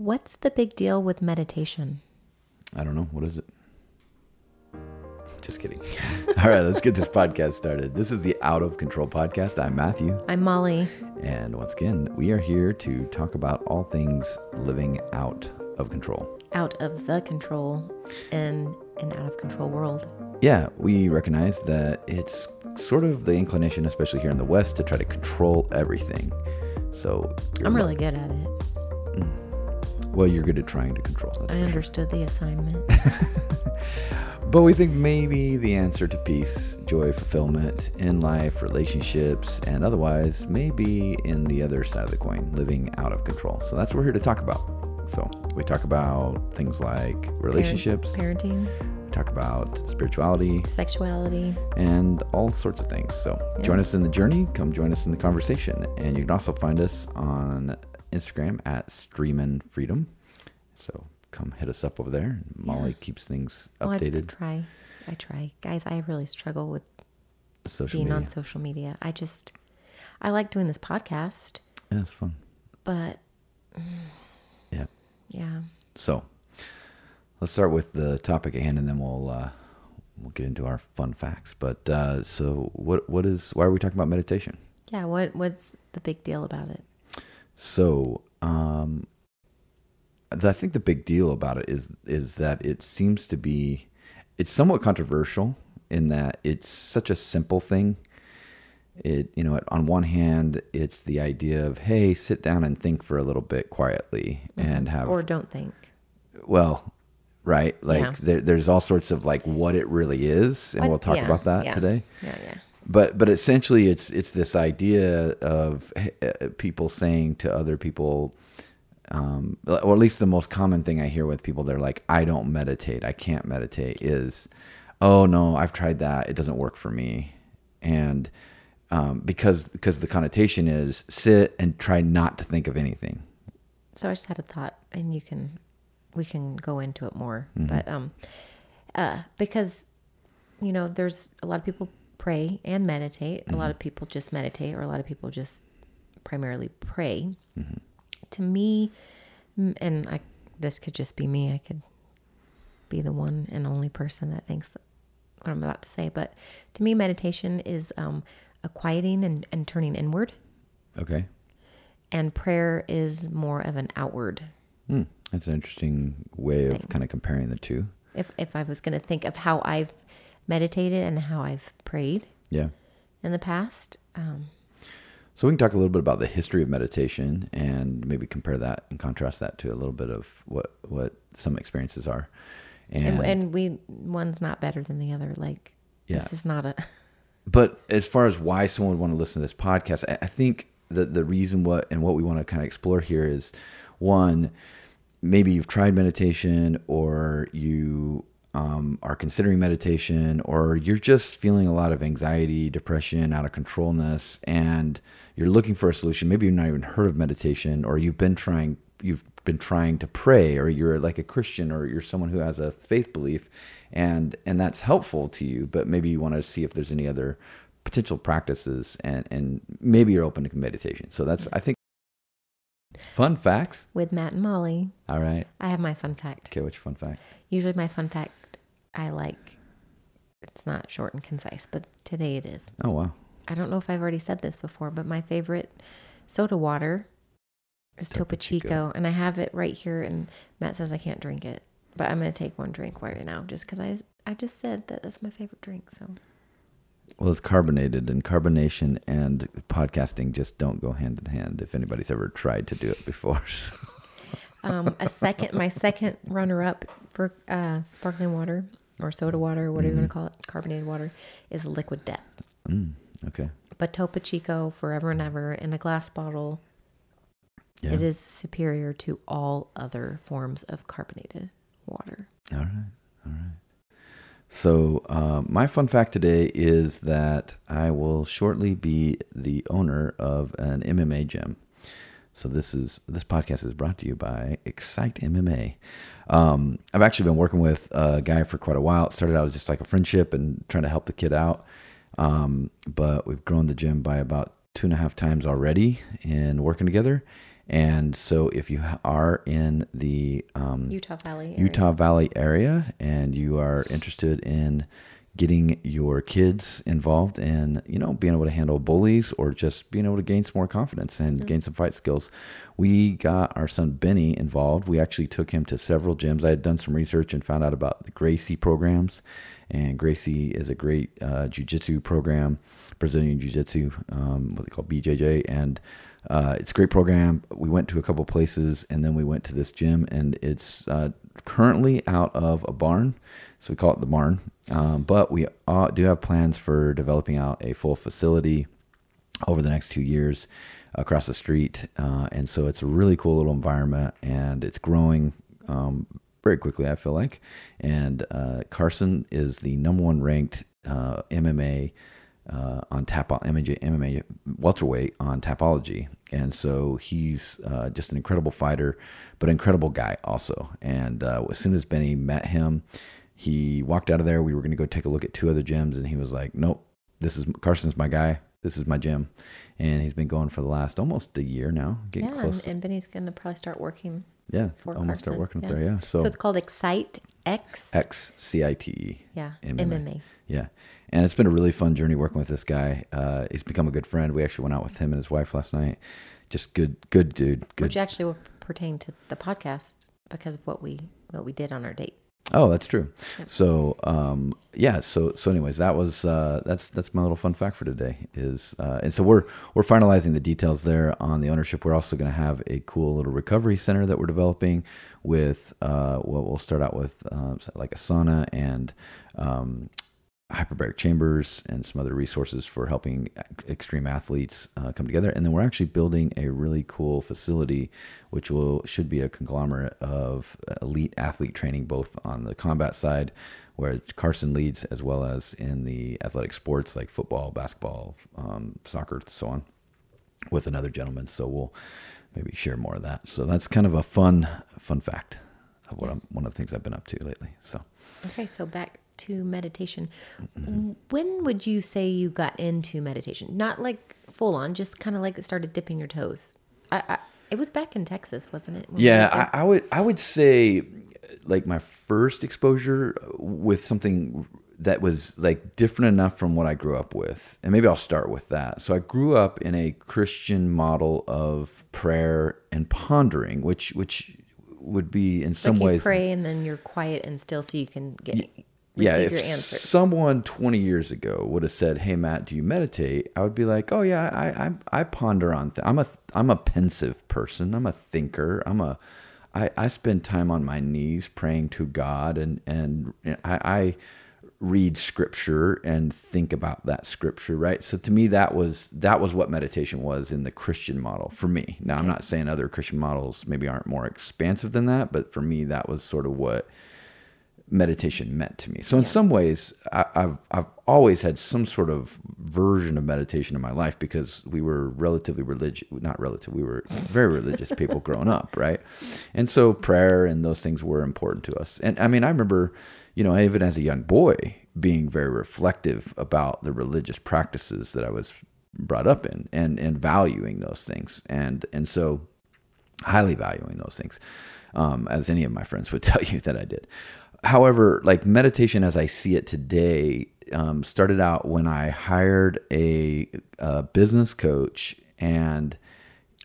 What's the big deal with meditation? I don't know. What is it? Just kidding. All right, let's get this podcast started. This is the Out of Control podcast. I'm Matthew. I'm Molly. And once again, we are here to talk about all things living out of control. Out of the control in an out of control world. Yeah, we recognize that it's sort of the inclination, especially here in the West, to try to control everything. So I'm really good at it. Mm. Well, you're good at trying to control. I understood the assignment. but we think maybe the answer to peace, joy, fulfillment in life, relationships, and otherwise may be in the other side of the coin, living out of control. So that's what we're here to talk about. So we talk about things like relationships, Parent, parenting, we talk about spirituality, sexuality, and all sorts of things. So Yeah. join us in the journey. Come join us in the conversation. And you can also find us on Instagram at Streamin' Freedom. So come hit us up over there. Molly Yeah. keeps things Well, I- I, updated. try. I try. Guys, I really struggle with social being media. on social media. I just, I like doing this podcast, yeah, it's fun. but Yeah. yeah. So let's start with the topic at hand, and then we'll uh, we'll get into our fun facts. But uh, so what what is why are we talking about meditation? Yeah. What, what's the big deal about it? So, um, I think the big deal about it is is that it seems to be it's somewhat controversial in that it's such a simple thing. It you know, on one hand, it's the idea of hey, sit down and think for a little bit quietly and have Or don't think. well, right? Like Yeah. there, there's all sorts of like what it really is, and What- we'll talk yeah, about that yeah. today Yeah. Yeah. But but essentially it's it's this idea of uh, people saying to other people um, or at least the most common thing I hear with people they're like I don't meditate I can't meditate is oh no I've tried that it doesn't work for me and um, because because the connotation is sit and try not to think of anything So I just had a thought, and you can, we can go into it more. Mm-hmm. But um, uh, because you know, there's a lot of people pray and meditate. A Mm-hmm. lot of people just meditate, or a lot of people just primarily pray. Mm-hmm. To me, and I, this could just be me. I could be the one and only person that thinks what I'm about to say. But to me, meditation is um, a quieting and, and turning inward, okay and prayer is more of an outward hmm. that's an interesting way of kind of comparing the two if if I was going to think of how I've meditated and how I've prayed yeah in the past, um, So we can talk a little bit about the history of meditation and maybe compare that and contrast that to a little bit of what what some experiences are. And, and, and we one's not better than the other. Like Yeah. this is not a but as far as why someone would want to listen to this podcast, I, I think that the reason what and what we want to kind of explore here is one, maybe you've tried meditation or you um, are considering meditation or you're just feeling a lot of anxiety, depression, out of controlness, and you're looking for a solution. Maybe you've not even heard of meditation or you've been trying you've been trying to pray or you're like a Christian or you're someone who has a faith belief and and that's helpful to you, but maybe you want to see if there's any other potential practices and and maybe you're open to meditation. So that's I think fun facts. with Matt and Molly. All right. I have my fun fact. Okay, what's your fun fact? Usually my fun fact I like it's not short and concise, but today it is. Oh wow. I don't know if I've already said this before, but my favorite soda water is Topo Topo Chico. Chico, and I have it right here. And Matt says I can't drink it, but I'm gonna take one drink right now, just because I I just said that that's my favorite drink. So Well, it's carbonated, and carbonation and podcasting just don't go hand in hand. If anybody's ever tried to do it before, um, a second, my second runner up for uh, sparkling water or soda water, whatever you want to call it, carbonated water, is Liquid Death. mm, okay, But Topo Chico, forever and ever, in a glass bottle, yeah, it is superior to all other forms of carbonated water. All right, all right. So uh, my fun fact today is that I will shortly be the owner of an MMA gym. So this is this podcast is brought to you by Xcite MMA. Um, I've actually been working with a guy for quite a while. It started out as just like a friendship and trying to help the kid out, um, but we've grown the gym by about two and a half times already in working together. And so, if you are in the um, Utah Valley. area. Utah Valley area and you are interested in getting your kids involved in, you know, being able to handle bullies or just being able to gain some more confidence and gain some fight skills, we got our son Benny involved. We actually took him to several gyms. I had done some research and found out about the Gracie programs. And Gracie is a great uh, jiu-jitsu program, Brazilian jiu-jitsu, um, what they call BJJ. And uh, it's a great program. We went to a couple places and then we went to this gym and it's uh, currently out of a barn. So we call it the barn. Um, but we uh, do have plans for developing out a full facility over the next two years across the street. Uh, and so it's a really cool little environment and it's growing um, very quickly, I feel like. And uh, Carson is the number one ranked uh, MMA uh, on tap MMA, MMA welterweight on Tapology, and so he's uh, just an incredible fighter, but incredible guy also. And uh, as soon as Benny met him, he walked out of there. We were going to go take a look at two other gyms, and he was like, "Nope, this is Carson's my guy. This is my gym." And he's been going for the last almost a year now, getting Yeah, close. and, and Benny's going to probably start working. yeah, for almost start Carson, working up yeah. there. Yeah, So, so, it's called Xcite X. X C I T E. yeah, MMA. MMA. Yeah. And it's been a really fun journey working with this guy. Uh, he's become a good friend. We actually went out with him and his wife last night. Just good, good dude. Good. Which actually will pertain to the podcast because of what we what we did on our date. Oh, that's true. Yep. So, um, yeah. So, so, anyways, that was uh, that's that's my little fun fact for today. Is uh, and so we're we're finalizing the details there on the ownership. We're also going to have a cool little recovery center that we're developing with. Uh, well, we'll start out with uh, like a sauna and. Um, hyperbaric chambers and some other resources for helping extreme athletes uh, come together. And then we're actually building a really cool facility which will should be a conglomerate of elite athlete training both on the combat side where carson leads as well as in the athletic sports like football basketball um, soccer so on with another gentleman. So we'll maybe share more of that. So that's kind of a fun fun fact of what I'm, one of the things i've been up to lately. So Okay, so back to meditation. When would you say you got into meditation? Not like full on, just kind of like it started dipping your toes. I, I it was back in Texas, wasn't it? when Yeah. I, I would I would say like my first exposure with something that was like different enough from what I grew up with. And maybe I'll start with that. So I grew up in a Christian model of prayer and pondering, which which would be in some like you ways pray and then you're quiet and still, so you can get yeah, if your someone 20 years ago would have said, "Hey Matt, do you meditate?" I would be like, "Oh yeah, I I, I ponder on. Th- I'm a I'm a pensive person. I'm a thinker. I'm a I, I spend time on my knees praying to God, and and I, I read scripture and think about that scripture, right? So to me, that was that was what meditation was in the Christian model for me. Now, I'm not saying other Christian models maybe aren't more expansive than that, but for me, that was sort of what meditation meant to me. So in some ways, I, I've I've always had some sort of version of meditation in my life because we were relatively religious, not relative, we were very religious people growing up, right? And so prayer and those things were important to us. And I mean, I remember, you know, even as a young boy, being very reflective about the religious practices that I was brought up in and and valuing those things. And and so highly valuing those things, um, as any of my friends would tell you that I did. However, like meditation as I see it today, um, started out when I hired a, a business coach, and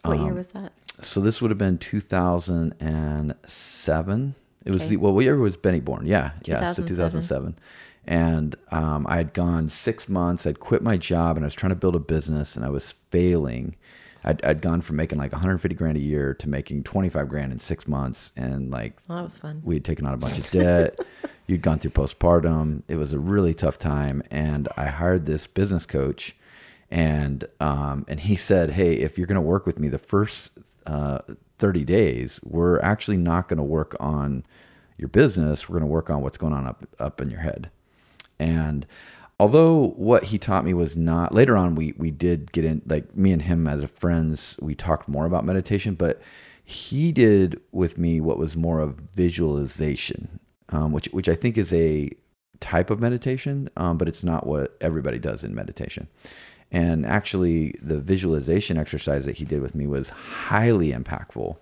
what um, year was that? so this would have been 2007. It was Okay. the well, what year was Benny born? Yeah, yeah. So 2007. 2007, and um, I had gone six months. I'd quit my job, and I was trying to build a business, and I was failing. I'd, I'd gone from making like 150 grand a year to making 25 grand in six months, and like Well, that was fun. we had taken on a bunch of debt. You'd gone through postpartum. It was a really tough time, and I hired this business coach, and um, and he said, "Hey, if you're going to work with me, the first uh, 30 days, we're actually not going to work on your business. We're going to work on what's going on up up in your head." And although what he taught me was not later on we we did get in like me and him as friends we talked more about meditation but he did with me what was more of visualization um, which which I think is a type of meditation um, but it's not what everybody does in meditation. And actually, the visualization exercise that he did with me was highly impactful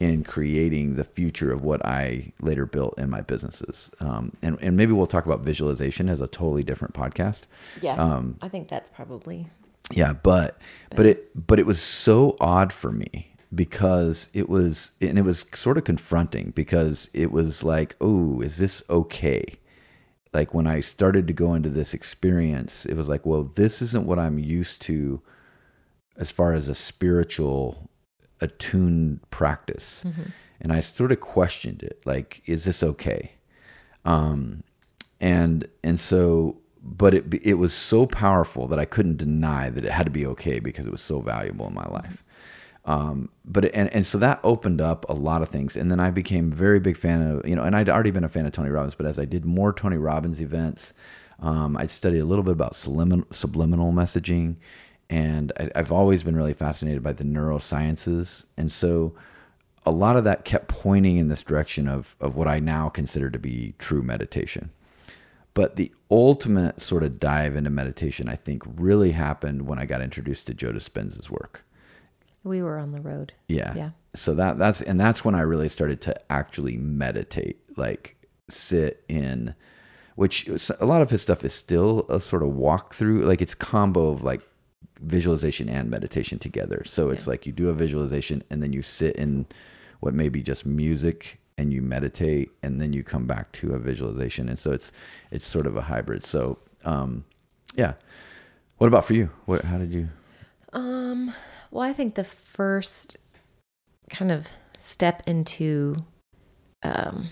in creating the future of what I later built in my businesses. Um, and, and maybe we'll talk about visualization as a totally different podcast. Yeah. Um, I think that's probably Yeah, but but it but it was so odd for me because it was and it was sort of confronting because it was like, "Oh, is this okay?" Like when I started to go into this experience, it was like, "Well, this isn't what I'm used to as far as a spiritual attuned practice." And I sort of questioned it, like, "Is this okay?" um, and and so but it it was so powerful that I couldn't deny that it had to be okay because it was so valuable in my life. Um, but it, and and so that opened up a lot of things, and then I became a very big fan of you know, and I'd already been a fan of Tony Robbins, but as I did more Tony Robbins events, um, I studied a little bit about subliminal, subliminal messaging, and I, I've always been really fascinated by the neurosciences, and so a lot of that kept pointing in this direction of of what I now consider to be true meditation. But the ultimate sort of dive into meditation, I think, really happened when I got introduced to Joe Dispenza's work. we were on the road. Yeah. Yeah. So that that's and that's when I really started to actually meditate, like sit in, which a lot of his stuff is still a sort of walk through, like it's combo of like visualization and meditation together. So it's like you do a visualization and then you sit in what may be just music and you meditate and then you come back to a visualization. And so it's it's sort of a hybrid. So um yeah. What about for you? What how did you Um, well, I think the first kind of step into um,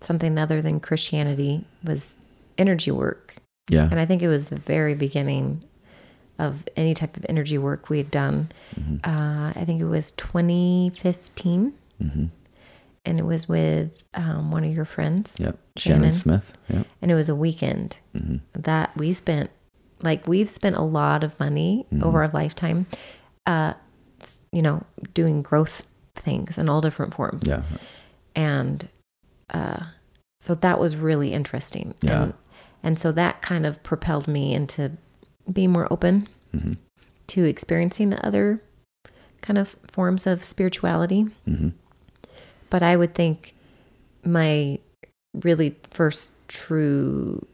something other than Christianity was energy work. Yeah. And I think it was the very beginning of any type of energy work we had done. Mm-hmm. Uh, I think it was 2015, Mm-hmm. and it was with um, one of your friends, Yep. Shannon, Shannon. Smith. Yep. and it was a weekend Mm-hmm. that we spent. Like we've spent a lot of money Mm-hmm. over our lifetime, uh, you know, doing growth things in all different forms. Yeah. and uh, so that was really interesting. Yeah. And, and so that kind of propelled me into being more open Mm-hmm. to experiencing other kind of forms of spirituality. Mm-hmm. But I would think my really first true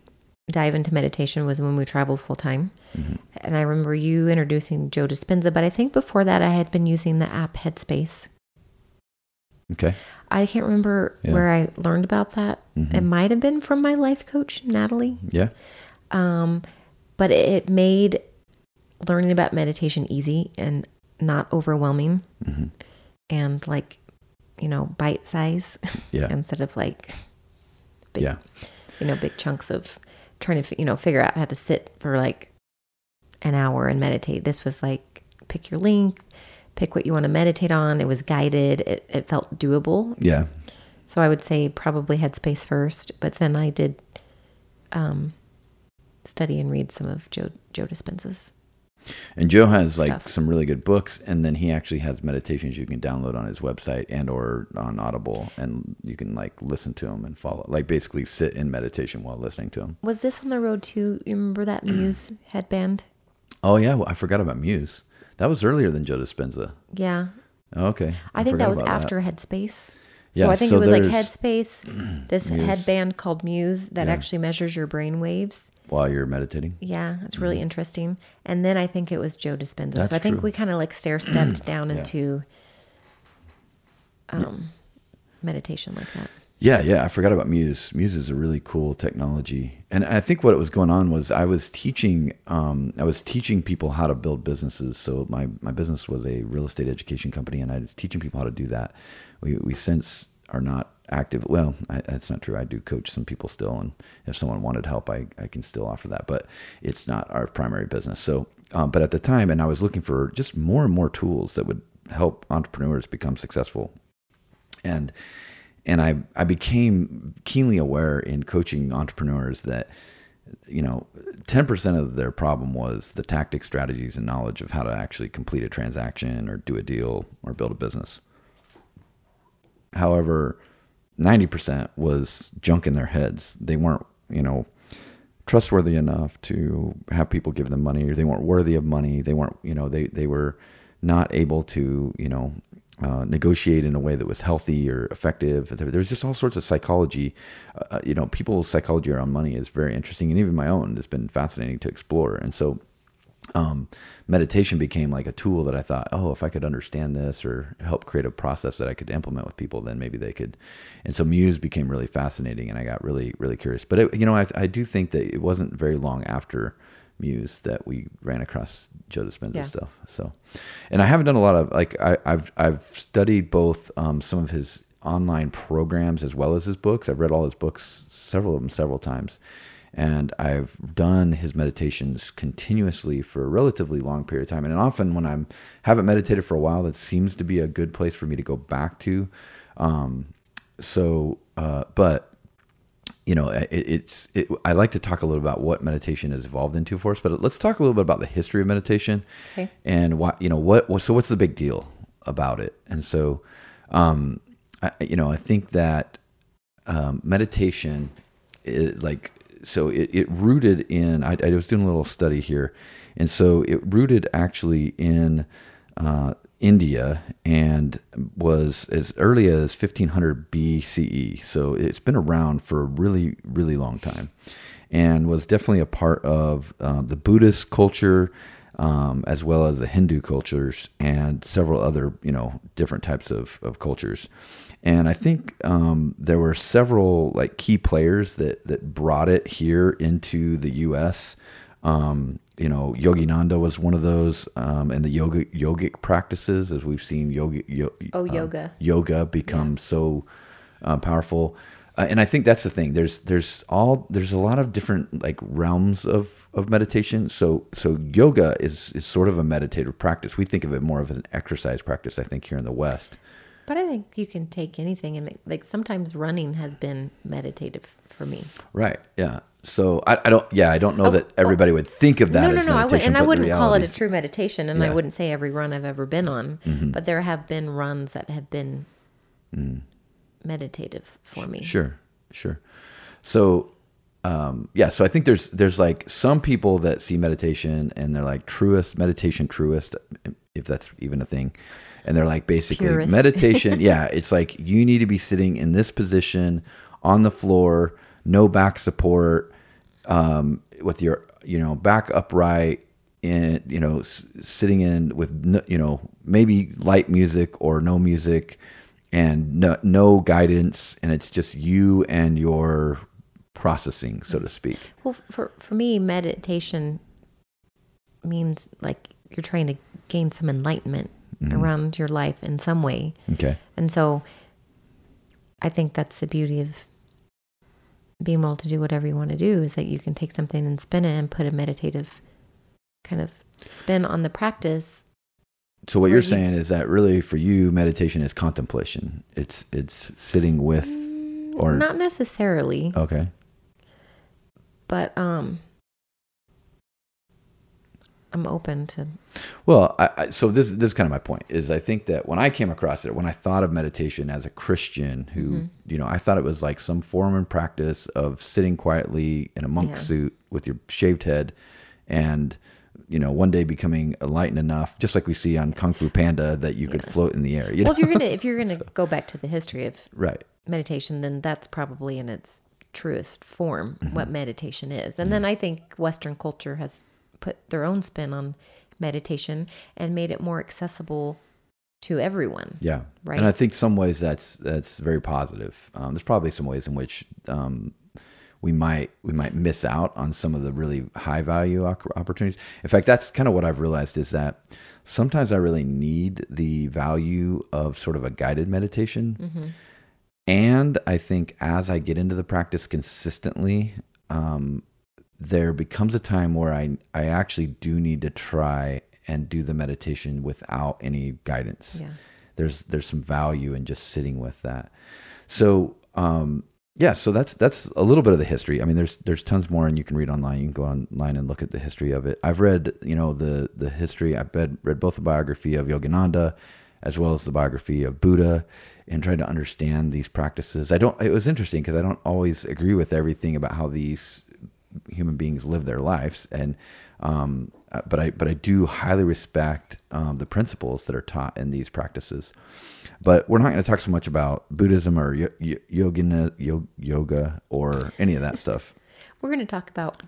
dive into meditation was when we traveled full time. Mm-hmm. And I remember you introducing Joe Dispenza, but I think before that I had been using the app Headspace. Okay. I can't remember Yeah. where I learned about that. Mhm. It might have been from my life coach, Natalie. Yeah. Um, but it made learning about meditation easy and not overwhelming Mm-hmm. and like, you know, bite size Yeah. instead of like big, Yeah. you know, big chunks of trying to, you know, figure out how to sit for like an hour and meditate. This was like pick your length, pick what you want to meditate on. It was guided. It, it felt doable. Yeah. So I would say probably Headspace first, but then I did um, study and read some of Joe Joe Dispenza's. And Joe has like some really good books, and then he actually has meditations you can download on his website and or on Audible, and you can like listen to them and follow, like basically sit in meditation while listening to them. Was this on the road too? You remember that Muse headband? Oh yeah, well, I forgot about Muse. That was earlier than Joe Dispenza. Yeah, Oh, okay, I, think that was after Headspace. Yeah, So I think so it was like Headspace, this Muse. headband called Muse that Yeah. actually measures your brain waves. While you're meditating. Yeah, it's really interesting. And then I think it was Joe Dispenza. Mm-hmm. That's so I think true. we kind of like stair stepped down Yeah. into um, meditation like that. Yeah, yeah, I forgot about Muse. Muse is a really cool technology, and I think what was going on was I was teaching, um, I was teaching people how to build businesses. So my my business was a real estate education company, and I was teaching people how to do that. We we since are not active. Well, I, that's not true. I do coach some people still, and if someone wanted help, I I can still offer that, but it's not our primary business. So, um, but at the time, and I was looking for just more and more tools that would help entrepreneurs become successful, and and I I became keenly aware in coaching entrepreneurs that you know 10% of their problem was the tactics strategies and knowledge of how to actually complete a transaction or do a deal or build a business however 90% was junk in their heads they weren't you know trustworthy enough to have people give them money, or they weren't worthy of money. They weren't, you know, they they were not able to, you know, uh, negotiate in a way that was healthy or effective. There's just all sorts of psychology. Uh, you know, people's psychology around money is very interesting, and even my own has been fascinating to explore. And so, um, meditation became like a tool that I thought, oh, if I could understand this or help create a process that I could implement with people, then maybe they could. And so Muse became really fascinating, and I got really, really curious. But it, you know, I, I do think that it wasn't very long after Muse that we ran across Joe Dispenza yeah. stuff. So, and I haven't done a lot of like I, have I've studied both um, some of his online programs as well as his books. I've read all his books, several of them, several times, and I've done his meditations continuously for a relatively long period of time. And often when I'm haven't meditated for a while, that seems to be a good place for me to go back to. Um, so, uh, but you know, it, it's. It, I like to talk a little about what meditation has evolved into for us, but let's talk a little bit about the history of meditation okay. and what you know. What, what so what's the big deal about it? And so, um, I, you know, I think that um, meditation is like so it, it rooted in. I, I was doing a little study here, and so it rooted actually in uh, India and was as early as 1500 BCE. So it's been around for a really, really long time and was definitely a part of uh, the Buddhist culture um, as well as the Hindu cultures and several other, you know, different types of, of cultures. And I think um, there were several like key players that, that brought it here into the U.S. Um, you know, Yogananda was one of those, um, and the yoga yogic practices, as we've seen yoga, yo, oh uh, yoga yoga become yeah. so uh, powerful. Uh, and I think that's the thing. There's there's all there's a lot of different like realms of of meditation. So so yoga is is sort of a meditative practice. We think of it more of an exercise practice. I think here in the West. But I think you can take anything and make, like sometimes running has been meditative for me. Right. Yeah. So I, I, don't, yeah, I don't know oh, that everybody oh, would think of that. No, no, no. I would, and I wouldn't call it a true meditation, and yeah. I wouldn't say every run I've ever been on, mm-hmm. but there have been runs that have been mm. Meditative for me. Sure, sure. So, um, yeah, so I think there's there's like some people that see meditation and they're like truest meditation truest, if that's even a thing, and they're like basically Purist. meditation. yeah, it's like you need to be sitting in this position on the floor no back support, um, with your you know back upright, in you know s- sitting in with no, you know maybe light music or no music, and no no guidance, and it's just you and your processing, so to speak. Well, for for me, meditation means like you're trying to gain some enlightenment mm-hmm. around your life in some way. Okay. And so I think that's the beauty of being able to do whatever you want to do is that you can take something and spin it and put a meditative kind of spin on the practice. So what you're you, saying is that really for you meditation is contemplation. It's it's sitting with mm, or not necessarily. Okay. But um I'm open to. Well, I, I, so this this is kind of my point is I think that when I came across it, when I thought of meditation as a Christian, who mm-hmm. you know, I thought it was like some form and practice of sitting quietly in a monk yeah. suit with your shaved head, and you know, one day becoming enlightened enough, just like we see on Kung Fu Panda, that you yeah. could float in the air. You well, know? if you're gonna if you're gonna so, go back to the history of right meditation, then that's probably in its truest form mm-hmm. what meditation is, and mm-hmm. then I think Western culture has put their own spin on meditation and made it more accessible to everyone. Yeah, right. And I think some ways that's that's very positive. Um, there's probably some ways in which um, we might we might miss out on some of the really high value opportunities. In fact, that's kind of what I've realized is that sometimes I really need the value of sort of a guided meditation. Mm-hmm. And I think as I get into the practice consistently, um, there becomes a time where I I actually do need to try and do the meditation without any guidance. Yeah. There's there's some value in just sitting with that. So um, yeah, so that's that's a little bit of the history. I mean, there's there's tons more, and you can read online. You can go online and look at the history of it. I've read, you know, the the history. I've read read both the biography of Yogananda, as well as the biography of Buddha, and tried to understand these practices. I don't. It was interesting because I don't always agree with everything about how these human beings live their lives. And um, uh, but I but I do highly respect um, the principles that are taught in these practices. But we're not going to talk so much about Buddhism or yo- yoga, yoga or any of that stuff. We're going to talk about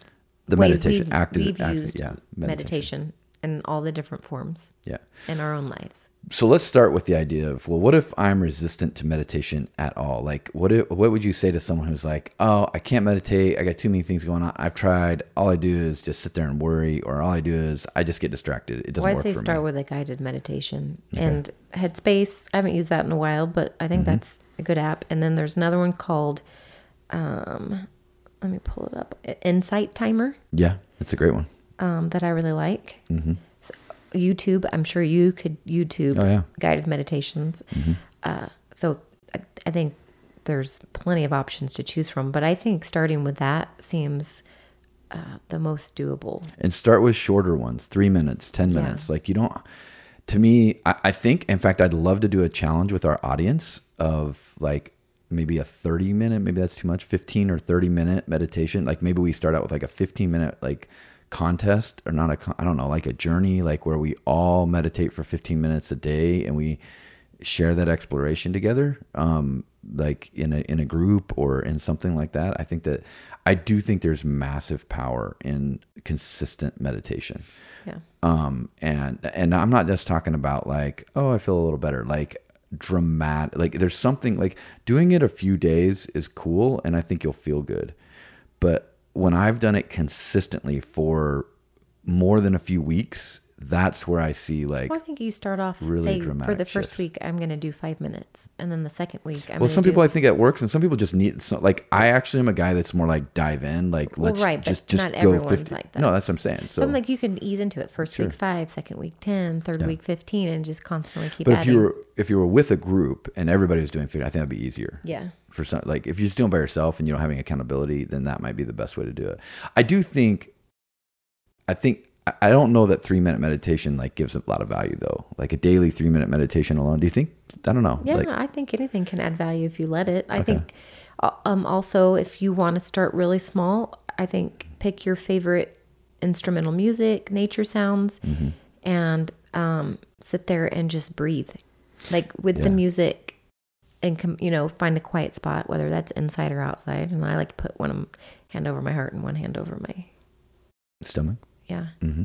the meditation, active, active yeah, meditation. meditation in all the different forms. Yeah. In our own lives. So let's start with the idea of well, what if I'm resistant to meditation at all? Like, what if, what would you say to someone who's like, oh, I can't meditate. I got too many things going on. I've tried. All I do is just sit there and worry, or all I do is I just get distracted. It doesn't well, work I say start me. with a guided meditation okay. and Headspace. I haven't used that in a while, but I think mm-hmm. that's a good app. And then there's another one called, um, let me pull it up, Insight Timer. Yeah, that's a great one. Um, that I really like. Mm-hmm. YouTube. I'm sure you could YouTube oh, yeah. guided meditations. Mm-hmm. Uh, so I, I, think there's plenty of options to choose from, but I think starting with that seems uh, the most doable. And start with shorter ones, three minutes, ten minutes. Yeah. Like you don't. To me, I, I think, in fact, I'd love to do a challenge with our audience of like maybe a 30 minute maybe that's too much 15 or 30 minute meditation like maybe we start out with like a 15 minute like contest or not a I don't know like a journey like where we all meditate for 15 minutes a day and we share that exploration together um like in a in a group or in something like that I think that I do think there's massive power in consistent meditation. Yeah. Um and and I'm not just talking about like oh I feel a little better like dramatic like there's something like doing it a few days is cool and I think you'll feel good. But when I've done it consistently for more than a few weeks, that's where I see like. Well, I think you start off really say for the first shifts. week I'm going to do five minutes, and then the second week I'm. Well, some do... people I think that works, and some people just need so, like I actually am a guy that's more like dive in, like let's right, just just not go fifty. Like that. No, that's what I'm saying. So, so I'm like you can ease into it. First Sure. week five, second week ten, third Yeah. week fifteen, and just constantly keep. but if you were if you were with a group and everybody was doing fifty, I think that'd be easier. yeah, for some like if you're just doing it by yourself and you don't have any accountability then that might be the best way to do it i do think i think I- don't know that three minute meditation like gives a lot of value though like a daily three minute meditation alone do you think i don't know yeah, like, I think anything can add value if you let it. I Okay. think, uh, um, also if you want to start really small, I think pick your favorite instrumental music, nature sounds, Mm-hmm. and um, sit there and just breathe, like with Yeah. the music, and com- you know find a quiet spot, whether that's inside or outside. And I like to put one hand over my heart and one hand over my stomach yeah. mm-hmm.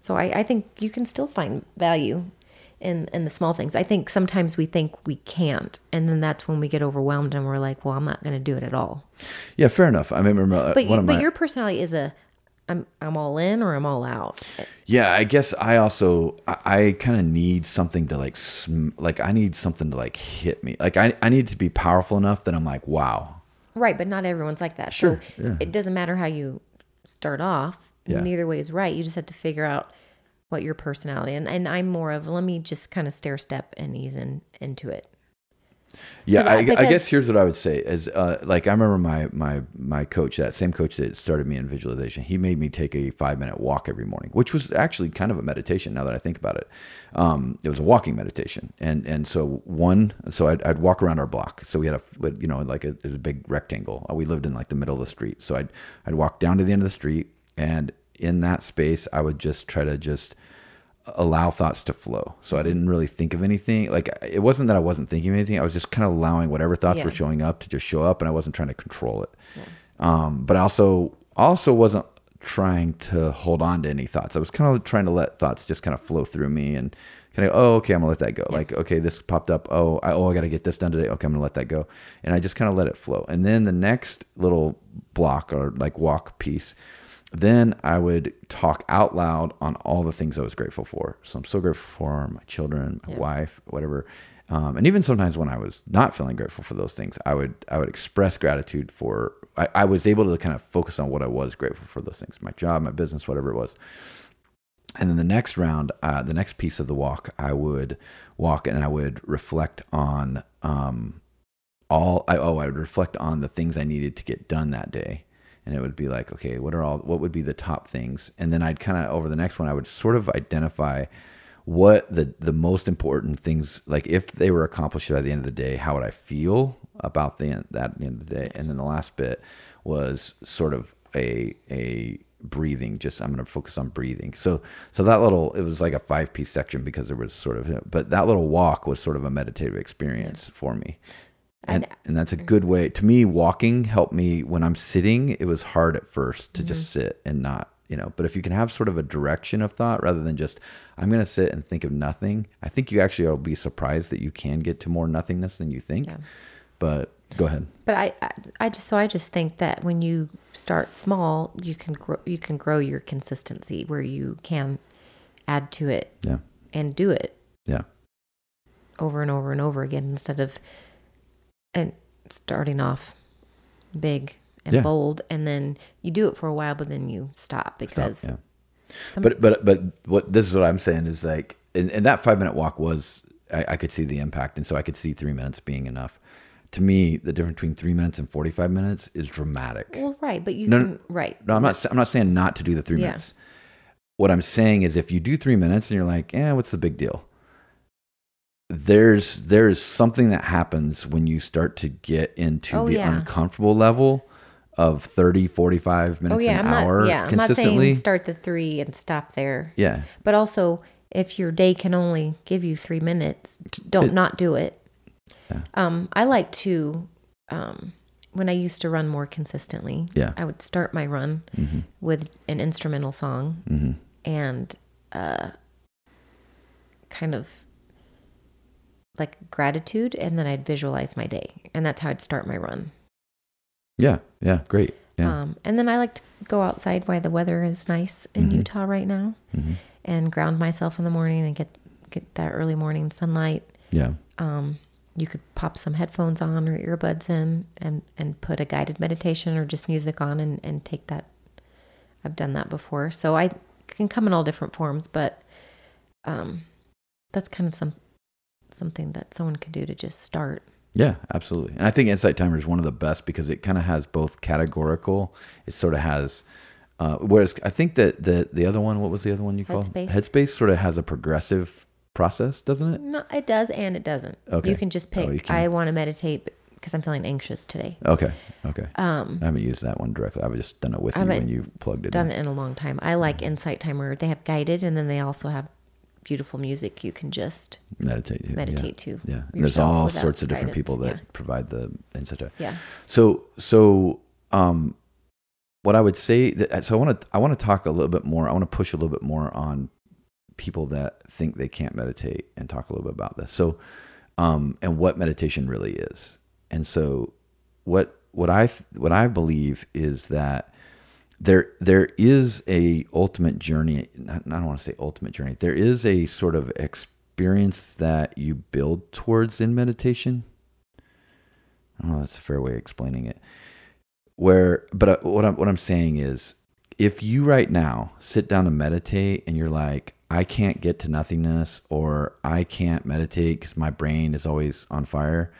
So I, I think you can still find value in in the small things. I think sometimes we think we can't, and then that's when we get overwhelmed and we're like, "Well, I'm not going to do it at all." yeah fair enough i mean remember But one you, of but my your personality is a I'm I'm all in or I'm all out. yeah i guess i also i, I kind of need something to like sm- like i need something to like hit me like i, I need to be powerful enough that i'm like wow Right, but not everyone's like that. Sure, So yeah. it doesn't matter how you start off. Yeah. Neither way is right. You just have to figure out what your personality and and I'm more of let me just kind of stair step and ease in into it. Yeah, I, I- I guess here's what I would say is uh, like I remember my my my coach, that same coach that started me in visualization. He made me take a five minute walk every morning, which was actually kind of a meditation. Now that I think about it, um, it was a walking meditation, and and so one, so I'd, I'd walk around our block. So we had a you know like a, a big rectangle. Uh, We lived in like the middle of the street, so I'd I'd walk down to the end of the street, and in that space, I would just try to just allow thoughts to flow. So I didn't really think of anything. Like it wasn't that I wasn't thinking of anything. I was just kind of allowing whatever thoughts Yeah. were showing up to just show up, and I wasn't trying to control it. Um, but I also also wasn't trying to hold on to any thoughts. I was kind of trying to let thoughts just kind of flow through me and kind of oh okay I'm gonna let that go. Like okay this popped up oh I, oh I got to get this done today. Okay I'm gonna let that go, and I just kind of let it flow. And then the next little block or like walk piece then I would talk out loud on all the things I was grateful for. So I'm so grateful for my children, my Yeah. wife, whatever. Um, and even sometimes when I was not feeling grateful for those things, I would I would express gratitude for. I, I was able to kind of focus on what I was grateful for those things, my job, my business, whatever it was. And then the next round, uh, the next piece of the walk, I would walk and I would reflect on um, all. I, oh, I would reflect on the things I needed to get done that day and it would be like okay what are all what would be the top things? And then i'd kind of over the next one i would sort of identify what the the most important things like if they were accomplished by the end of the day how would i feel about the end, that at the end of the day? And then the last bit was sort of a a breathing just i'm going to focus on breathing. So so that little it was like a five piece section because there was sort of but that little walk was sort of a meditative experience yeah. for me and and that's a good way to me walking helped me when i'm sitting it was hard at first to mm-hmm. just sit and not you know but if you can have sort of a direction of thought rather than just i'm going to sit and think of nothing i think you actually will be surprised that you can get to more nothingness than you think yeah. but go ahead but I, I, I just so i just think that when you start small you can grow you can grow your consistency where you can add to it yeah and do it yeah over and over and over again instead of and starting off big and yeah. bold and then you do it for a while but then you stop because stop, yeah. some, but but but what this is what i'm saying is like and, and that five minute walk was I, I, could see the impact and so i could see three minutes being enough to me the difference between three minutes and 45 minutes is dramatic well right but you no, can right no i'm not i'm not saying not to do the three yeah. minutes what i'm saying is if you do three minutes and you're like yeah what's the big deal there's there's something that happens when you start to get into oh, the yeah. uncomfortable level of 30 45 minutes oh, yeah, an I'm hour not, yeah, consistently. I'm not saying start the 3 and stop there. Yeah. But also if your day can only give you 3 minutes, don't it, not do it. Yeah. Um I like to um when I used to run more consistently, yeah. I would start my run mm-hmm. with an instrumental song mm-hmm. and uh kind of like gratitude and then I'd visualize my day. And that's how I'd start my run. Yeah. Yeah. Great. Yeah. Um, and then I like to go outside while the weather is nice in mm-hmm. Utah right now mm-hmm. and ground myself in the morning and get, get that early morning sunlight. Yeah. Um, you could pop some headphones on or earbuds in and, and put a guided meditation or just music on and, and take that. I've done that before. So I can come in all different forms, but um, that's kind of some something that someone could do to just start. Yeah, absolutely. And I think Insight Timer is one of the best because it kind of has both categorical. It sort of has, uh, whereas I think that the the other one, what was the other one you called? Headspace. Headspace sort of has a progressive process, doesn't it? No, it does and it doesn't. Okay. You can just pick. Oh. I want to meditate because I'm feeling anxious today. Okay. Okay. Um, I haven't used that one directly. I've just done it with you when you've plugged it. Done in. it in a long time. I like Insight Timer. They have guided, and then they also have beautiful music you can just meditate meditate yeah. to. Yeah, and there's all sorts of different people that yeah. provide the insight. Yeah. So so um, what I would say that so I want to I want to talk a little bit more. I want to push a little bit more on people that think they can't meditate and talk a little bit about this. So um, and what meditation really is. And so what what I what I believe is that there there is a ultimate journey. I don't want to say ultimate journey. There is a sort of experience that you build towards in meditation. I don't know that's a fair way of explaining it. Where but uh, what I'm what I'm saying is if you right now sit down to meditate and you're like I can't get to nothingness or I can't meditate cuz my brain is always on fire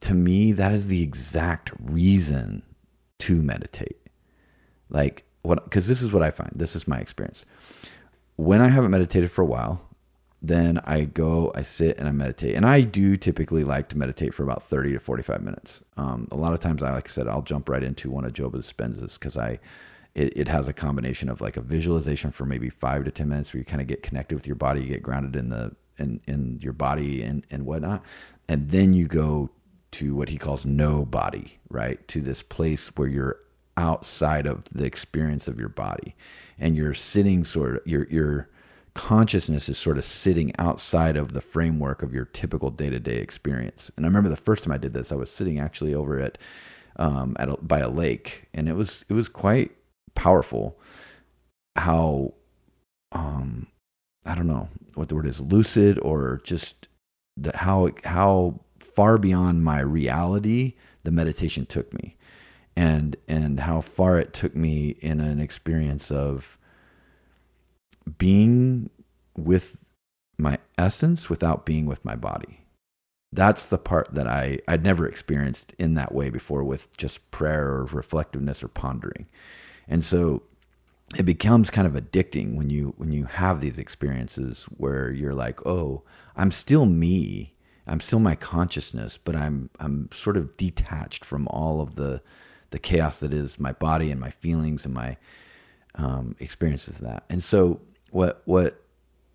to me that is the exact reason to meditate like what? Because this is what I find. This is my experience. When I haven't meditated for a while, then I go, I sit and I meditate. And I do typically like to meditate for about 30 to 45 minutes. Um, a lot of times, I, like I said, I'll jump right into one of Joe Dispenza's because I, it, it has a combination of like a visualization for maybe five to 10 minutes where you kind of get connected with your body, you get grounded in the, in, in your body and, and whatnot. And then you go to what he calls no body, right? To this place where you're outside of the experience of your body. And you're sitting sort of your your consciousness is sort of sitting outside of the framework of your typical day-to-day experience. And i remember the first time i did this i was sitting actually over at um at a, by a lake. And it was it was quite powerful how um i don't know what the word is lucid or just the, how how far beyond my reality the meditation took me and and how far it took me in an experience of being with my essence without being with my body. That's the part that i i'd never experienced in that way before with just prayer or reflectiveness or pondering. And so it becomes kind of addicting when you when you have these experiences where you're like oh i'm still me. I'm still my consciousness but i'm i'm sort of detached from all of the the chaos that is my body and my feelings and my um, experiences of that. And so what what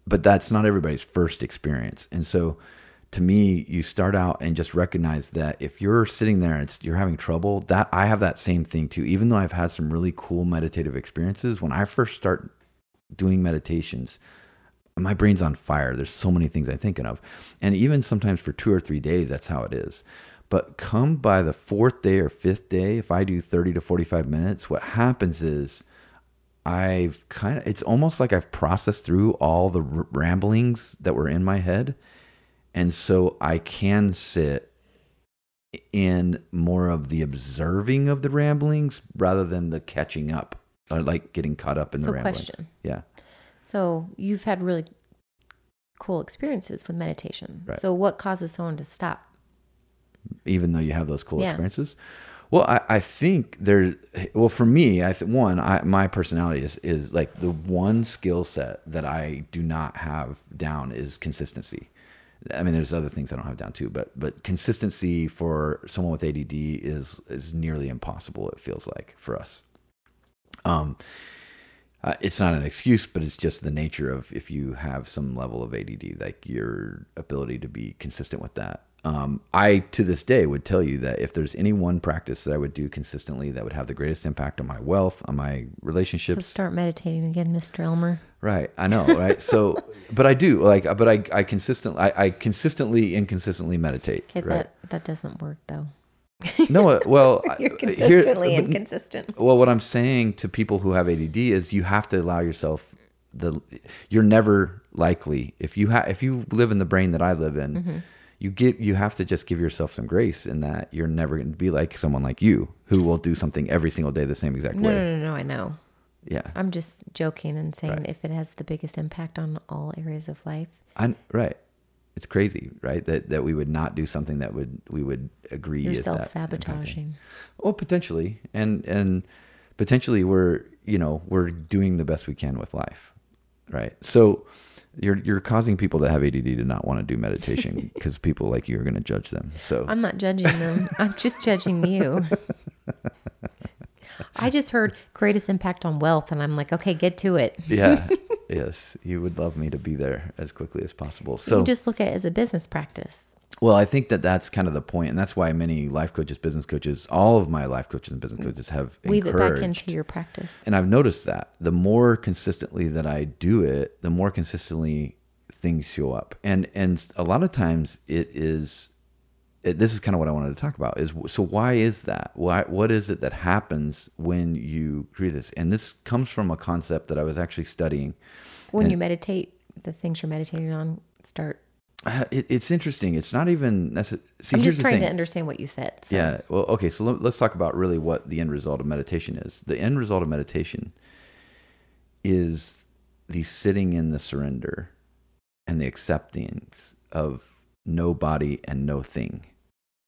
but that's not everybody's first experience. And so to me, you start out and just recognize that if you're sitting there and you're having trouble, that I have that same thing too. Even though I've had some really cool meditative experiences, when I first start doing meditations, my brain's on fire. There's so many things I'm thinking of. And even sometimes for two or three days, that's how it is. But come by the fourth day or fifth day, if I do 30 to 45 minutes, what happens is I've kind of, it's almost like I've processed through all the ramblings that were in my head. And so I can sit in more of the observing of the ramblings rather than the catching up, or like getting caught up in So the ramblings. question. Yeah. So you've had really cool experiences with meditation. Right. So what causes someone to stop? Even though you have those cool Yeah. experiences? Well, I, I think there. Well, for me, I th- one, I, my personality is is like the one skill set that I do not have down is consistency. I mean, there's other things I don't have down too, but but consistency for someone with ADD is is nearly impossible. It feels like for us. Um, uh, it's not an excuse, but it's just the nature of if you have some level of ADD, like your ability to be consistent with that. Um, I to this day would tell you that if there's any one practice that I would do consistently that would have the greatest impact on my wealth, on my relationships. So start meditating again, Mr. Elmer. right? I know, right? so, but I do like, but I I consistently I, I consistently inconsistently meditate, Okay, right? that that doesn't work though. No, uh, well, You're consistently but- inconsistent. Well, what I'm saying to people who have ADD is you have to allow yourself the you're never likely if you have if you live in the brain that I live in, Mm-hmm. You get you have to just give yourself some grace in that you're never going to be like someone like you who will do something every single day the same exact No, way. no, no, no. I know. Yeah. I'm just joking and saying Right. if it has the biggest impact on all areas of life. I, right. It's crazy, right? That that we would not do something that would we would agree You're is self sabotaging. Well, potentially, and and potentially we're you know we're doing the best we can with life, right? So you're you're causing people that have ADD to not want to do meditation because people like you are going to judge them. So I'm not judging them. I'm just judging you. I just heard greatest impact on wealth, and I'm like, okay, get to it. yeah, yes, you would love me to be there as quickly as possible. you So just look at it as a business practice. Well, I think that that's kind of the point, and that's why many life coaches, business coaches, all of my life coaches and business mm. coaches have Weave it back into your practice. and I've noticed that the more consistently that I do it, the more consistently things show up, and and a lot of times it is. It, this is kind of what I wanted to talk about. Is so why is that? Why what is it that happens when you do this? And this comes from a concept that I was actually studying. When And- you meditate, the things you're meditating on start. Uh, It, it's interesting. It's not even necessary. See, I'm just trying to understand what you said. So. Yeah. Well, okay. So let, let's talk about really what the end result of meditation is. The end result of meditation is the sitting in the surrender and the acceptance of no body and no thing,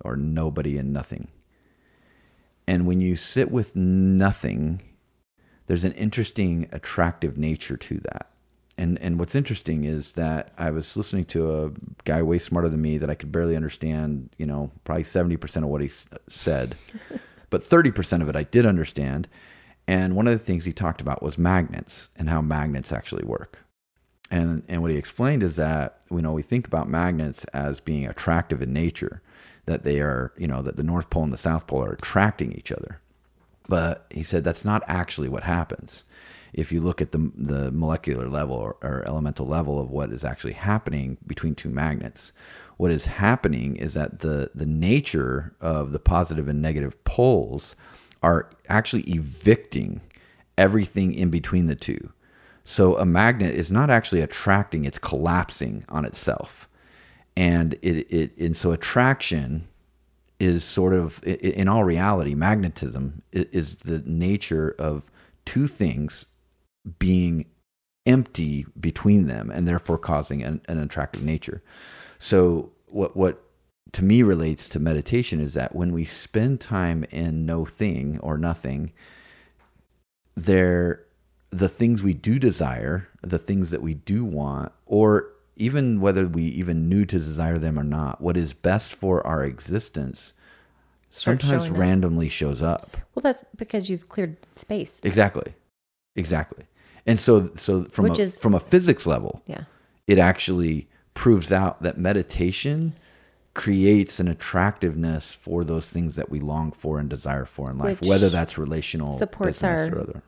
or nobody and nothing. And when you sit with nothing, there's an interesting, attractive nature to that. And and what's interesting is that I was listening to a guy way smarter than me that I could barely understand. You know, probably seventy percent of what he said, but thirty percent of it I did understand. And one of the things he talked about was magnets and how magnets actually work. And and what he explained is that you know we think about magnets as being attractive in nature, that they are you know that the North Pole and the South Pole are attracting each other. But he said that's not actually what happens. If you look at the the molecular level or, or elemental level of what is actually happening between two magnets, what is happening is that the the nature of the positive and negative poles are actually evicting everything in between the two. So a magnet is not actually attracting; it's collapsing on itself, and it it and so attraction is sort of in all reality magnetism is the nature of two things being empty between them and therefore causing an, an attractive nature so what what to me relates to meditation is that when we spend time in no thing or nothing there the things we do desire the things that we do want or even whether we even knew to desire them or not what is best for our existence sometimes showing up. randomly shows up. Well, that's because you've cleared space. Exactly. Exactly. And so so from Which a, is- from a physics level, Yeah. it actually proves out that meditation creates an attractiveness for those things that we long for and desire for in life, Which whether that's relational, supports our- or other.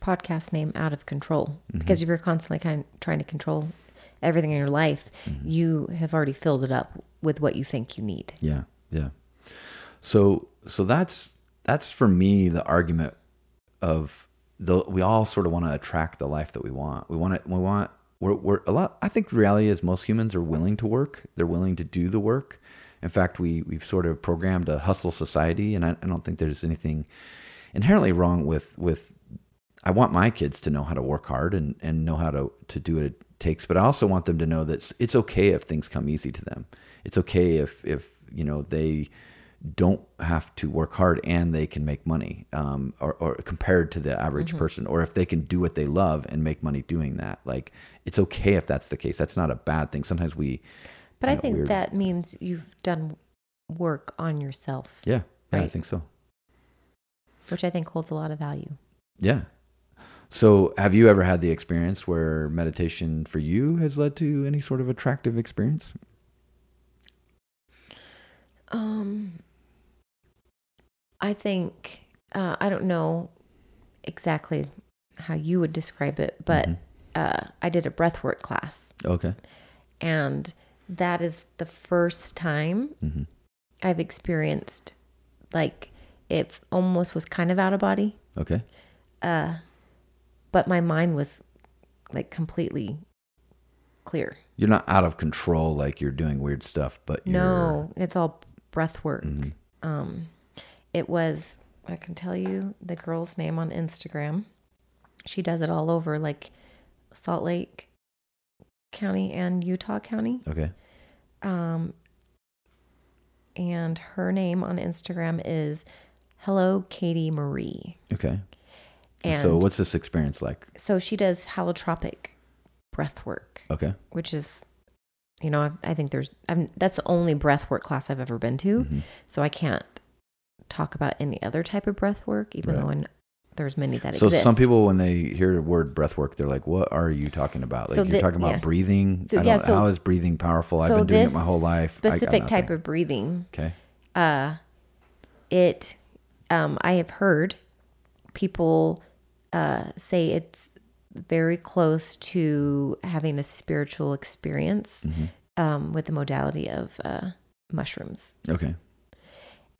Podcast name out of control Mm-hmm. because if you're constantly kind of trying to control everything in your life, Mm-hmm. you have already filled it up with what you think you need. Yeah, yeah. So so that's that's for me the argument of the we all sort of want to attract the life that we want. We want it. We want. We're, we're a lot. I think reality is most humans are willing to work. They're willing to do the work. In fact, we we've sort of programmed a hustle society, and I, I don't think there's anything inherently wrong with with. I want my kids to know how to work hard and, and know how to, to do what it takes, but I also want them to know that it's okay if things come easy to them. It's okay if if you know they don't have to work hard and they can make money, um, or, or compared to the average Mm-hmm. person, or if they can do what they love and make money doing that. Like it's okay if that's the case. That's not a bad thing. Sometimes we, But I know, think that means you've done work on yourself, yeah, yeah, I think so. which I think holds a lot of value. Yeah. So, have you ever had the experience where meditation for you has led to any sort of attractive experience? Um, I think uh, I don't know exactly how you would describe it, but Mhm. uh, I did a breathwork class, Okay. and that is the first time hmm I've experienced like it almost was kind of out of body, Okay. uh, but my mind was like completely clear. You're not out of control, like you're doing weird stuff, but you're, No, it's all breath work. Mhm. Um, it was, I can tell you the girl's name on Instagram. She does it all over, like Salt Lake County and Utah County. Okay. Um, and her name on Instagram is Hello Katie Marie. Okay. And so, what's this experience like? so she does holotropic breath work, Okay. which is, you know, I, I think there's, I'm, that's the only breath work class I've ever been to. Mhm. So I can't talk about any other type of breath work, even Right. though I kn- there's many that So, exist. some people, when they hear the word breath work, they're like, what are you talking about? Like, So you're the- talking about yeah. breathing? So, I yeah, don't- so- how is breathing powerful? I've been doing it my whole life. I specific type of breathing, Okay. uh, it, um, I have heard people uh, say it's very close to having a spiritual experience Mhm. um, with the modality of uh, mushrooms. Okay.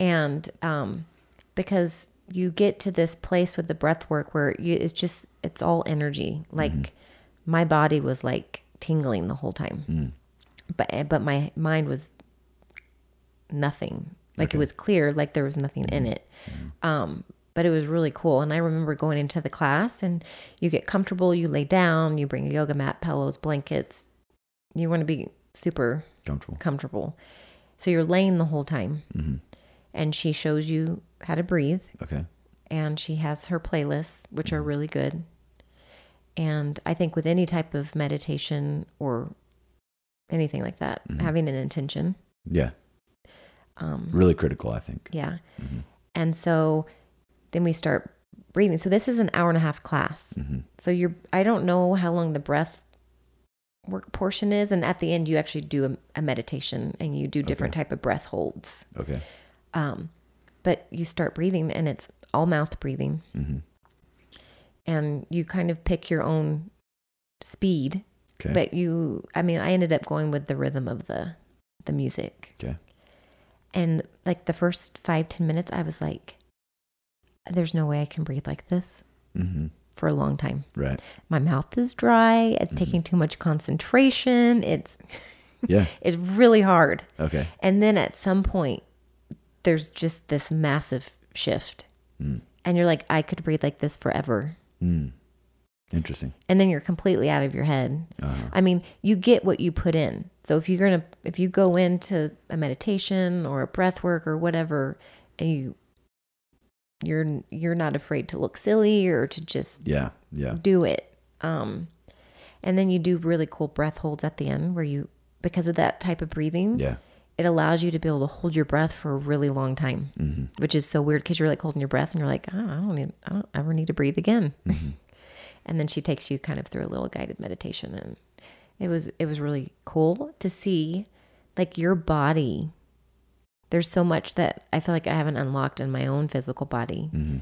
And um, because you get to this place with the breath work where you, it's just it's all energy. Like my body was like tingling the whole time. Mm. but but my mind was nothing. Like Okay. it was clear like there was nothing in it. Um but it was really cool. And i remember going into the class and you get comfortable you lay down you bring a yoga mat pillows blankets. You want to be super Comfortable. comfortable. So you're laying the whole time. Hmm and she shows you how to breathe. Okay. and she has her playlists which are really good. And i think with any type of meditation or anything like that Mhm. having an intention. Yeah. um Really critical, I think. yeah. Hmm and so then we start breathing. So this is an hour and a half class. Hmm so you're i don't know how long the breath work portion is. And at the end you actually do a, a meditation and you do different type of breath holds. Okay. Um but you start breathing and it's all mouth breathing hmm and you kind of pick your own speed Okay. but you i mean i ended up going with the rhythm of the the music Okay. and like the first five ten minutes i was like there's no way i can breathe like this hmm for a long time Right. my mouth is dry it's Mhm. taking too much concentration it's Yeah. it's really hard Okay. and then at some point there's just this massive shift Mm. and you're like i could breathe like this forever Mm. Interesting. and then you're completely out of your head Uh-huh. I mean, you get what you put in. So if you're gonna, if you go into a meditation or a breath work or whatever, and you, you're you're not afraid to look silly or to just Yeah. Yeah. do it. Um, and then you do really cool breath holds at the end where you, because of that type of breathing, Yeah. It allows you to be able to hold your breath for a really long time, Mm-hmm. which is so weird because you're like holding your breath and you're like, oh, I don't need, I don't ever need to breathe again. Mm-hmm. and then she takes you kind of through a little guided meditation, and it was it was really cool to see, like your body. There's so much that I feel like I haven't unlocked in my own physical body. Mm-hmm.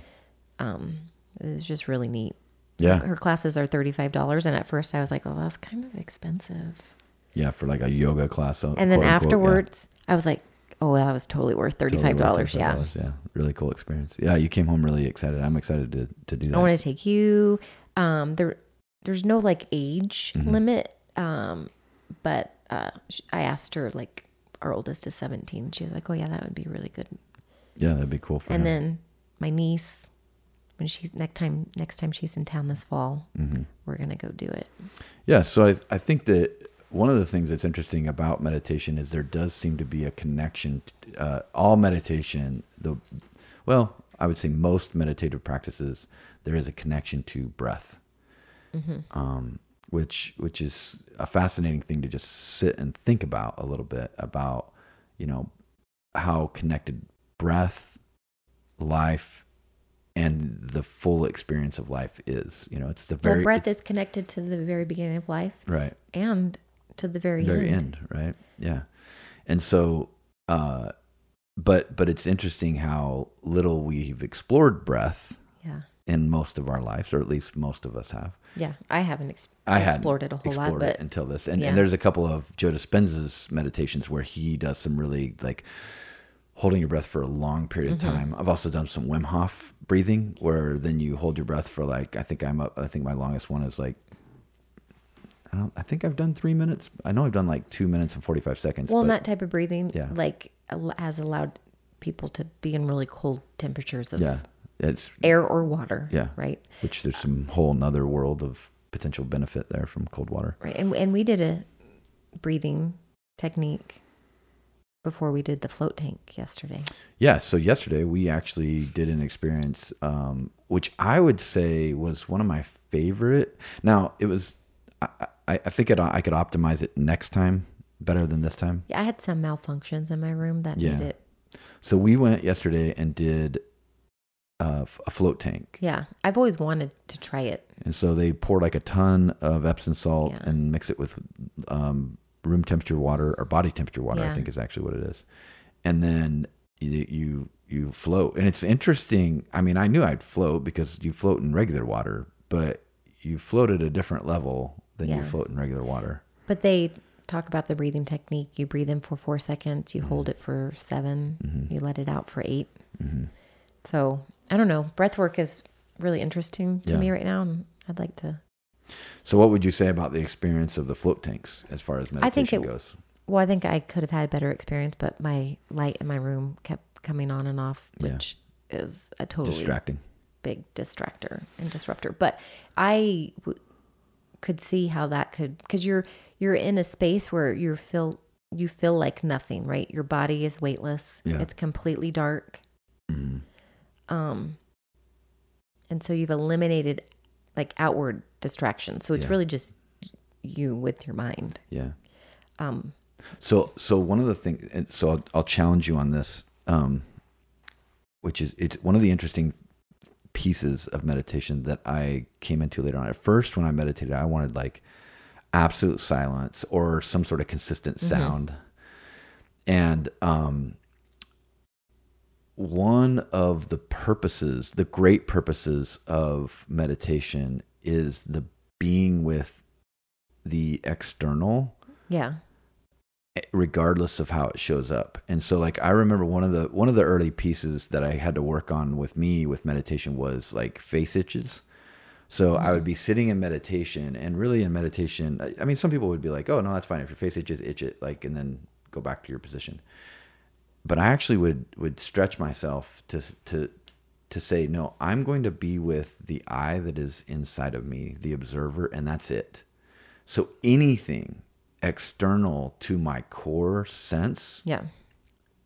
Um, it's just really neat. Yeah. Her classes are thirty five dollars, and at first I was like, well, that's kind of expensive." Yeah, for like a yoga class. so- And then unquote, yeah. afterwards, I was like, "Oh, that was totally worth thirty Totally worth dollars." Yeah, $35, Yeah. Really cool experience. Yeah. You came home really excited. I'm excited to, to do that. I want to take you. Um, there, there's no like age Mm-hmm. limit. Um, but uh, I asked her like our oldest is seventeen. She was like, "Oh yeah, that would be really good." yeah. That'd be cool for and her. then my niece, when she's next time next time she's in town this fall, Mm-hmm. we're gonna go do it. Yeah, so I I think that one of the things that's interesting about meditation is there does seem to be a connection. Uh, all meditation, the well, I would say most meditative practices, there is a connection to breath, um, which which is a fascinating thing to just sit and think about a little bit about, you know, how connected breath, life, and the full experience of life is. You know, it's the very well, breath is connected to the very beginning of life right and to the very, very end. end. right yeah and so uh but but it's interesting how little we've explored breath Yeah, in most of our lives or at least most of us have yeah. I haven't ex- i explored it a whole lot, but until this and, yeah. and there's a couple of joe dispenza's meditations where he does some really like holding your breath for a long period Mm-hmm. of time i've also done some wim hof breathing where then you hold your breath for like i think i'm up i think my longest one is like I don't. I think I've done three minutes. I know I've done like two minutes and forty five seconds. well, but- and that type of breathing, Yeah. like has allowed people to be in really cold temperatures of Yeah, it's air or water. Yeah. right, which there's some whole nother world of potential benefit there from cold water. right. And and we did a breathing technique before we did the float tank yesterday. Yeah. So yesterday we actually did an experience, um, which I would say was one of my favorite. Now it was. I, I, I think it, I could optimize it next time better than this time. Yeah, I had some malfunctions in my room that Yeah. made it. So we went yesterday and did uh, a float tank. Yeah, I've always wanted to try it. And so they pour like a ton of Epsom salt Yeah. and mix it with um, room temperature water or body temperature water. I think is actually what it is. And then you, you you float, and it's interesting. I mean, I knew I'd float because you float in regular water, but you float at a different level than you float in regular water. But they talk about the breathing technique. You breathe in for four seconds, you hold it for 7 mm-hmm. you let it out for 8 mm-hmm. So I don't know. Breath work is really interesting to Yeah. me right now. And I'd like to. So, what would you say about the experience of the float tanks as far as meditation I think it- goes? Well, I think I could have had a better experience, but my light in my room kept coming on and off, Yeah. which is a totally Distracting. big distractor and disruptor. But I w- could see how that could because you're you're in a space where you feel you feel like nothing, right? Your body is weightless. Yeah. It's completely dark. Mhm. Um and so you've eliminated like outward distractions. So it's Yeah. really just you with your mind. Yeah. Um So, so one of the things, and so I'll, I'll challenge you on this, um, which is it's one of the interesting pieces of meditation that I came into later on. At first, when I meditated, I wanted like absolute silence or some sort of consistent sound, and um, one of the purposes, the great purposes of meditation, is the being with the external yeah. Eh, regardless of how it shows up. And so like I remember one of the one of the early pieces that I had to work on with me with meditation was like face itches. So I mm-hmm. would be sitting in meditation and really in meditation I- I mean some people would be like, "Oh, no, that's fine if your face itches, itch it like and then go back to your position." But I actually would would stretch myself to to to say, "No, I'm going to be with the eye that is inside of me, the observer, and that's it." So anything external to my core sense Yeah.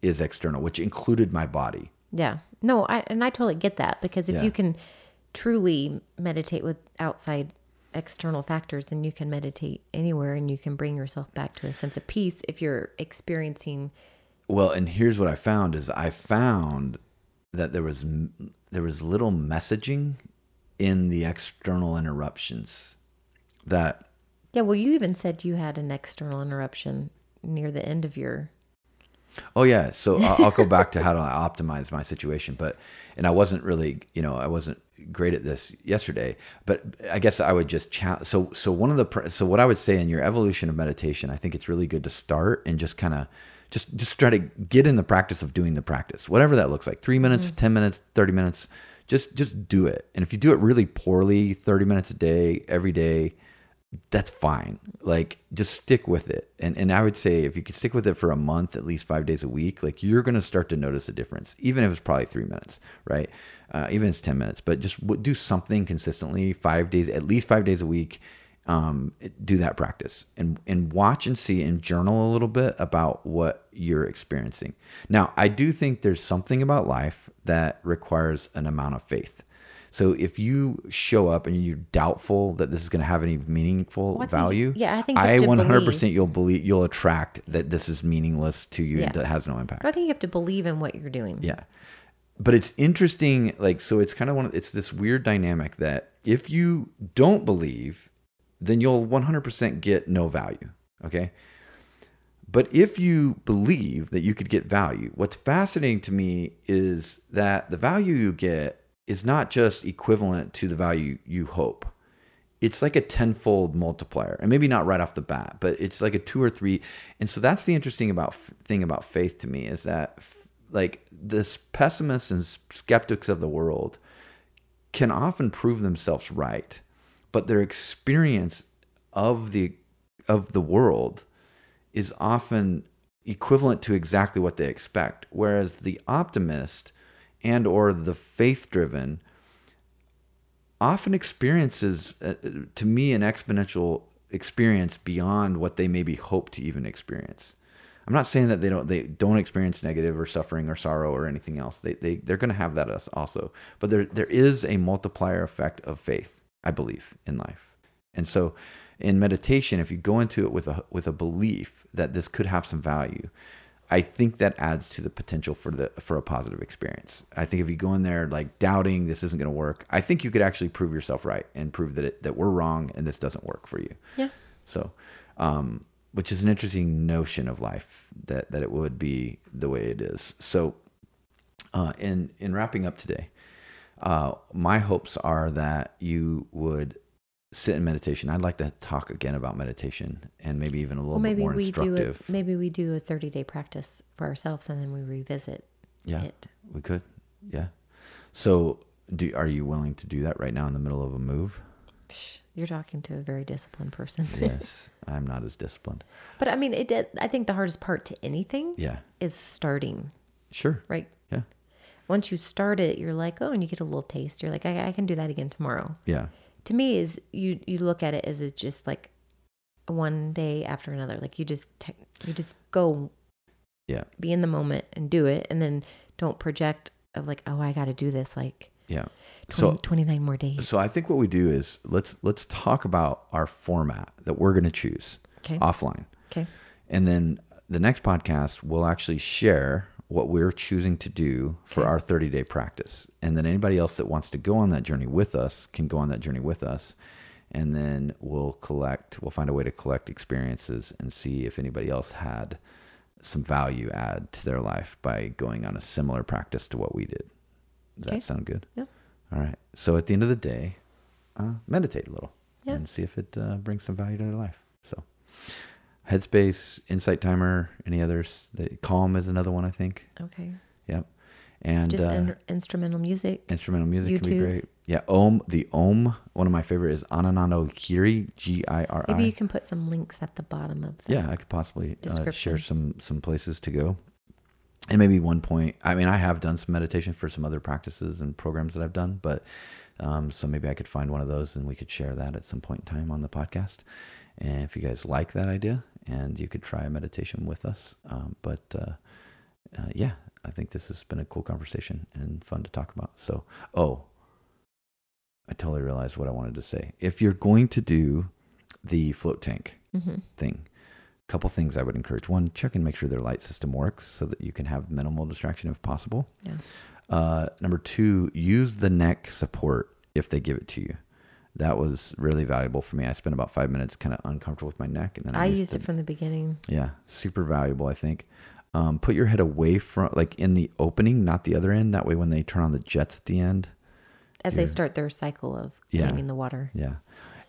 is external, which included my body. Yeah. No, I and I totally get that because if Yeah. you can truly meditate with outside external factors, then you can meditate anywhere and you can bring yourself back to a sense of peace if you're experiencing Well, and here's what I found is I found that there was there was little messaging in the external interruptions that Yeah, well, you even said you had an external interruption near the end of your. Oh yeah, so I'll, I'll go back to how do I optimize my situation, but and I wasn't really, you know, I wasn't great at this yesterday, but I guess I would just chat. So so one of the so what I would say in your evolution of meditation, I think it's really good to start and just kind of just just try to get in the practice of doing the practice, whatever that looks like, three minutes, mm. ten minutes, thirty minutes, just just do it. And if you do it really poorly, thirty minutes a day, every day, that's fine. Like just stick with it. And and I would say if you could stick with it for a month, at least five days a week, like you're gonna start to notice a difference, even if it's probably three minutes, right? Uh, even if it's ten minutes, but just do something consistently, five days, at least five days a week. Um, do that practice and and watch and see and journal a little bit about what you're experiencing. Now, I do think there's something about life that requires an amount of faith. So if you show up and you're doubtful that this is going to have any meaningful Well, I think- value, yeah, I think I 100% you'll believe you'll attract that this is meaningless to you and that has no impact. I think you have to believe in what you're doing. Yeah. But it's interesting, like, so it's kind of one, it's this weird dynamic that if you don't believe, then you'll 100% get no value. Okay. But if you believe that you could get value, what's fascinating to me is that the value you get is not just equivalent to the value you hope. It's like a tenfold multiplier, and maybe not right off the bat, but it's like a two or three. And so that's the interesting about thing about faith to me is that like this pessimists and skeptics of the world can often prove themselves right, but their experience of the of the world is often equivalent to exactly what they expect whereas the optimist and or the faith driven often experiences uh, to me an exponential experience beyond what they maybe hope to even experience. I'm not saying that they don't they don't experience negative or suffering or sorrow or anything else. They, they they're going to have that also. But there there is a multiplier effect of faith i believe in life. And so in meditation, if you go into it with a with a belief that this could have some value, I think that adds to the potential for the for a positive experience. I think if you go in there like doubting this isn't going to work, I think you could actually prove yourself right and prove that it, that we're wrong and this doesn't work for you. Yeah. So, um, which is an interesting notion of life that that it would be the way it is. So, uh, in in wrapping up today, uh, my hopes are that you would sit in meditation. I'd like to talk again about meditation and maybe even a little Well, maybe bit more we do instructive. Maybe we do a 30 day practice for ourselves and then we revisit yeah, it. we could. Yeah. So, do are you willing to do that right now in the middle of a move? You're talking to a very disciplined person. yes, I'm not as disciplined. but I mean, it did. I think the hardest part to anything Yeah, is starting, sure. right? Yeah, Once you start it, you're like, oh, and you get a little taste. You're like, I, I can do that again tomorrow. yeah, To me, is you you look at it as it's just like one day after another. Like you just te- you just go yeah, be in the moment and do it, and then don't project of like, oh, I got to do this like yeah. 20, So, 29 more days. so I think what we do is let's let's talk about our format that we're going to choose Okay. offline. Okay. And then the next podcast, we'll actually share what we're choosing to do for Okay. our 30 day practice. And then anybody else that wants to go on that journey with us can go on that journey with us. And then we'll collect, we'll find a way to collect experiences and see if anybody else had some value add to their life by going on a similar practice to what we did. Does Okay. that sound good? Yeah. All right. So at the end of the day, uh, meditate a little Yeah. and see if it uh, brings some value to their life. So, Headspace, Insight Timer, any others? The, Calm is another one, I think. Okay. Yep. And Just uh, in- instrumental music. instrumental music can be great. Yeah. Om, the Om, one of my favorite is Ananando Kiri, G I R Maybe you can put some links at the bottom of the Yeah, I could possibly uh, share some some places to go. And maybe one point. I mean, I have done some meditation for some other practices and programs that I've done, but um, so maybe I could find one of those and we could share that at some point in time on the podcast. And if you guys like that idea, and you could try a meditation with us. Um, but uh, uh, yeah, I think this has been a cool conversation and fun to talk about. So, oh, I totally realized what I wanted to say. If you're going to do the float tank hmm thing, couple things I would encourage. One, check and make sure their light system works so that you can have minimal distraction if possible. Yeah. Uh, number two, use the neck support if they give it to you. That was really valuable for me. I spent about five minutes kind of uncomfortable with my neck, and then I used used the- it from the beginning. yeah, super valuable, I think. Um, put your head away from, like in the opening, not the other end. That way, when they turn on the jets at the end, As they start their cycle of Yeah. aiming the water. yeah.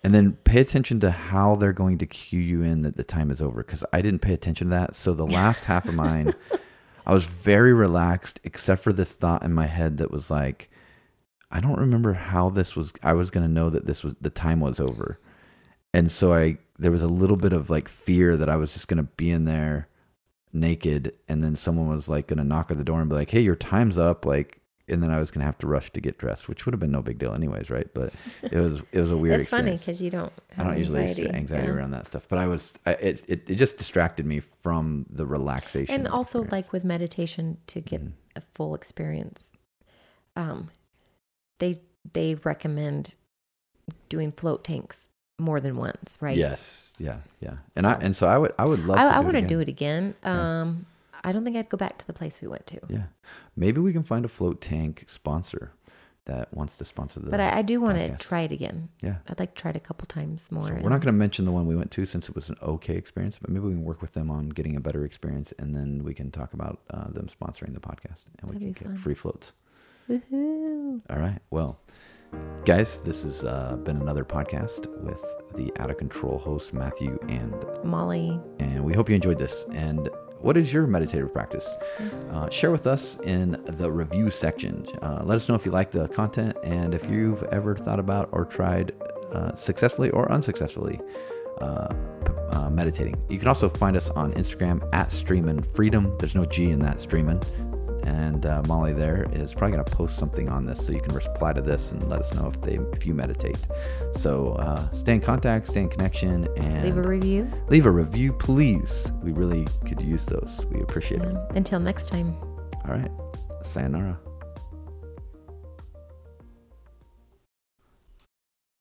And then pay attention to how they're going to cue you in that the time is over. Because I didn't pay attention to that. So the last half of mine, I was very relaxed, except for this thought in my head that was like, I don't remember how this was. I was going to know that this was the time was over. And so I, there was a little bit of like fear that I was just going to be in there naked. And then someone was like going to knock at the door and be like, Hey, your time's up. Like, and then I was going to have to rush to get dressed, which would have been no big deal anyways. Right. But it was, it was a weird it's funny because you don't I don't usually anxiety. have anxiety Yeah. around that stuff, but I was, I, it, it, it just distracted me from the relaxation. and also experience. like with meditation to get Mhm. a full experience um they they recommend doing float tanks more than once right yes, yeah, yeah. And I, So- and so I would, I would love i, to I want to do it again Yeah. um i don't think i'd go back to the place we went to Yeah. Maybe we can find a float tank sponsor that wants to sponsor the, but i, I do want to try it again yeah. i'd like to try it a couple times more So we're not going to mention the one we went to since it was an okay experience, but maybe we can work with them on getting a better experience, and then we can talk about uh, them sponsoring the podcast, and we can get fun. free floats. Woohoo. All right. Well, guys, this has uh, been another podcast with the out of control hosts Matthew and molly and we hope you enjoyed this. And what is your meditative practice? Uh, share with us in the review section. Uh, let us know if you like the content and if you've ever thought about or tried uh, successfully or unsuccessfully uh, p- uh, meditating. You can also find us on Instagram at Streamin' Freedom. There's no G in that Streamin'. And uh, Molly there is probably going to post something on this, so you can reply to this and let us know if they if you meditate. So uh, stay in contact, stay in connection, and leave a review leave a review, please. We really could use those. We appreciate it. Um, until next time All right. Sayonara.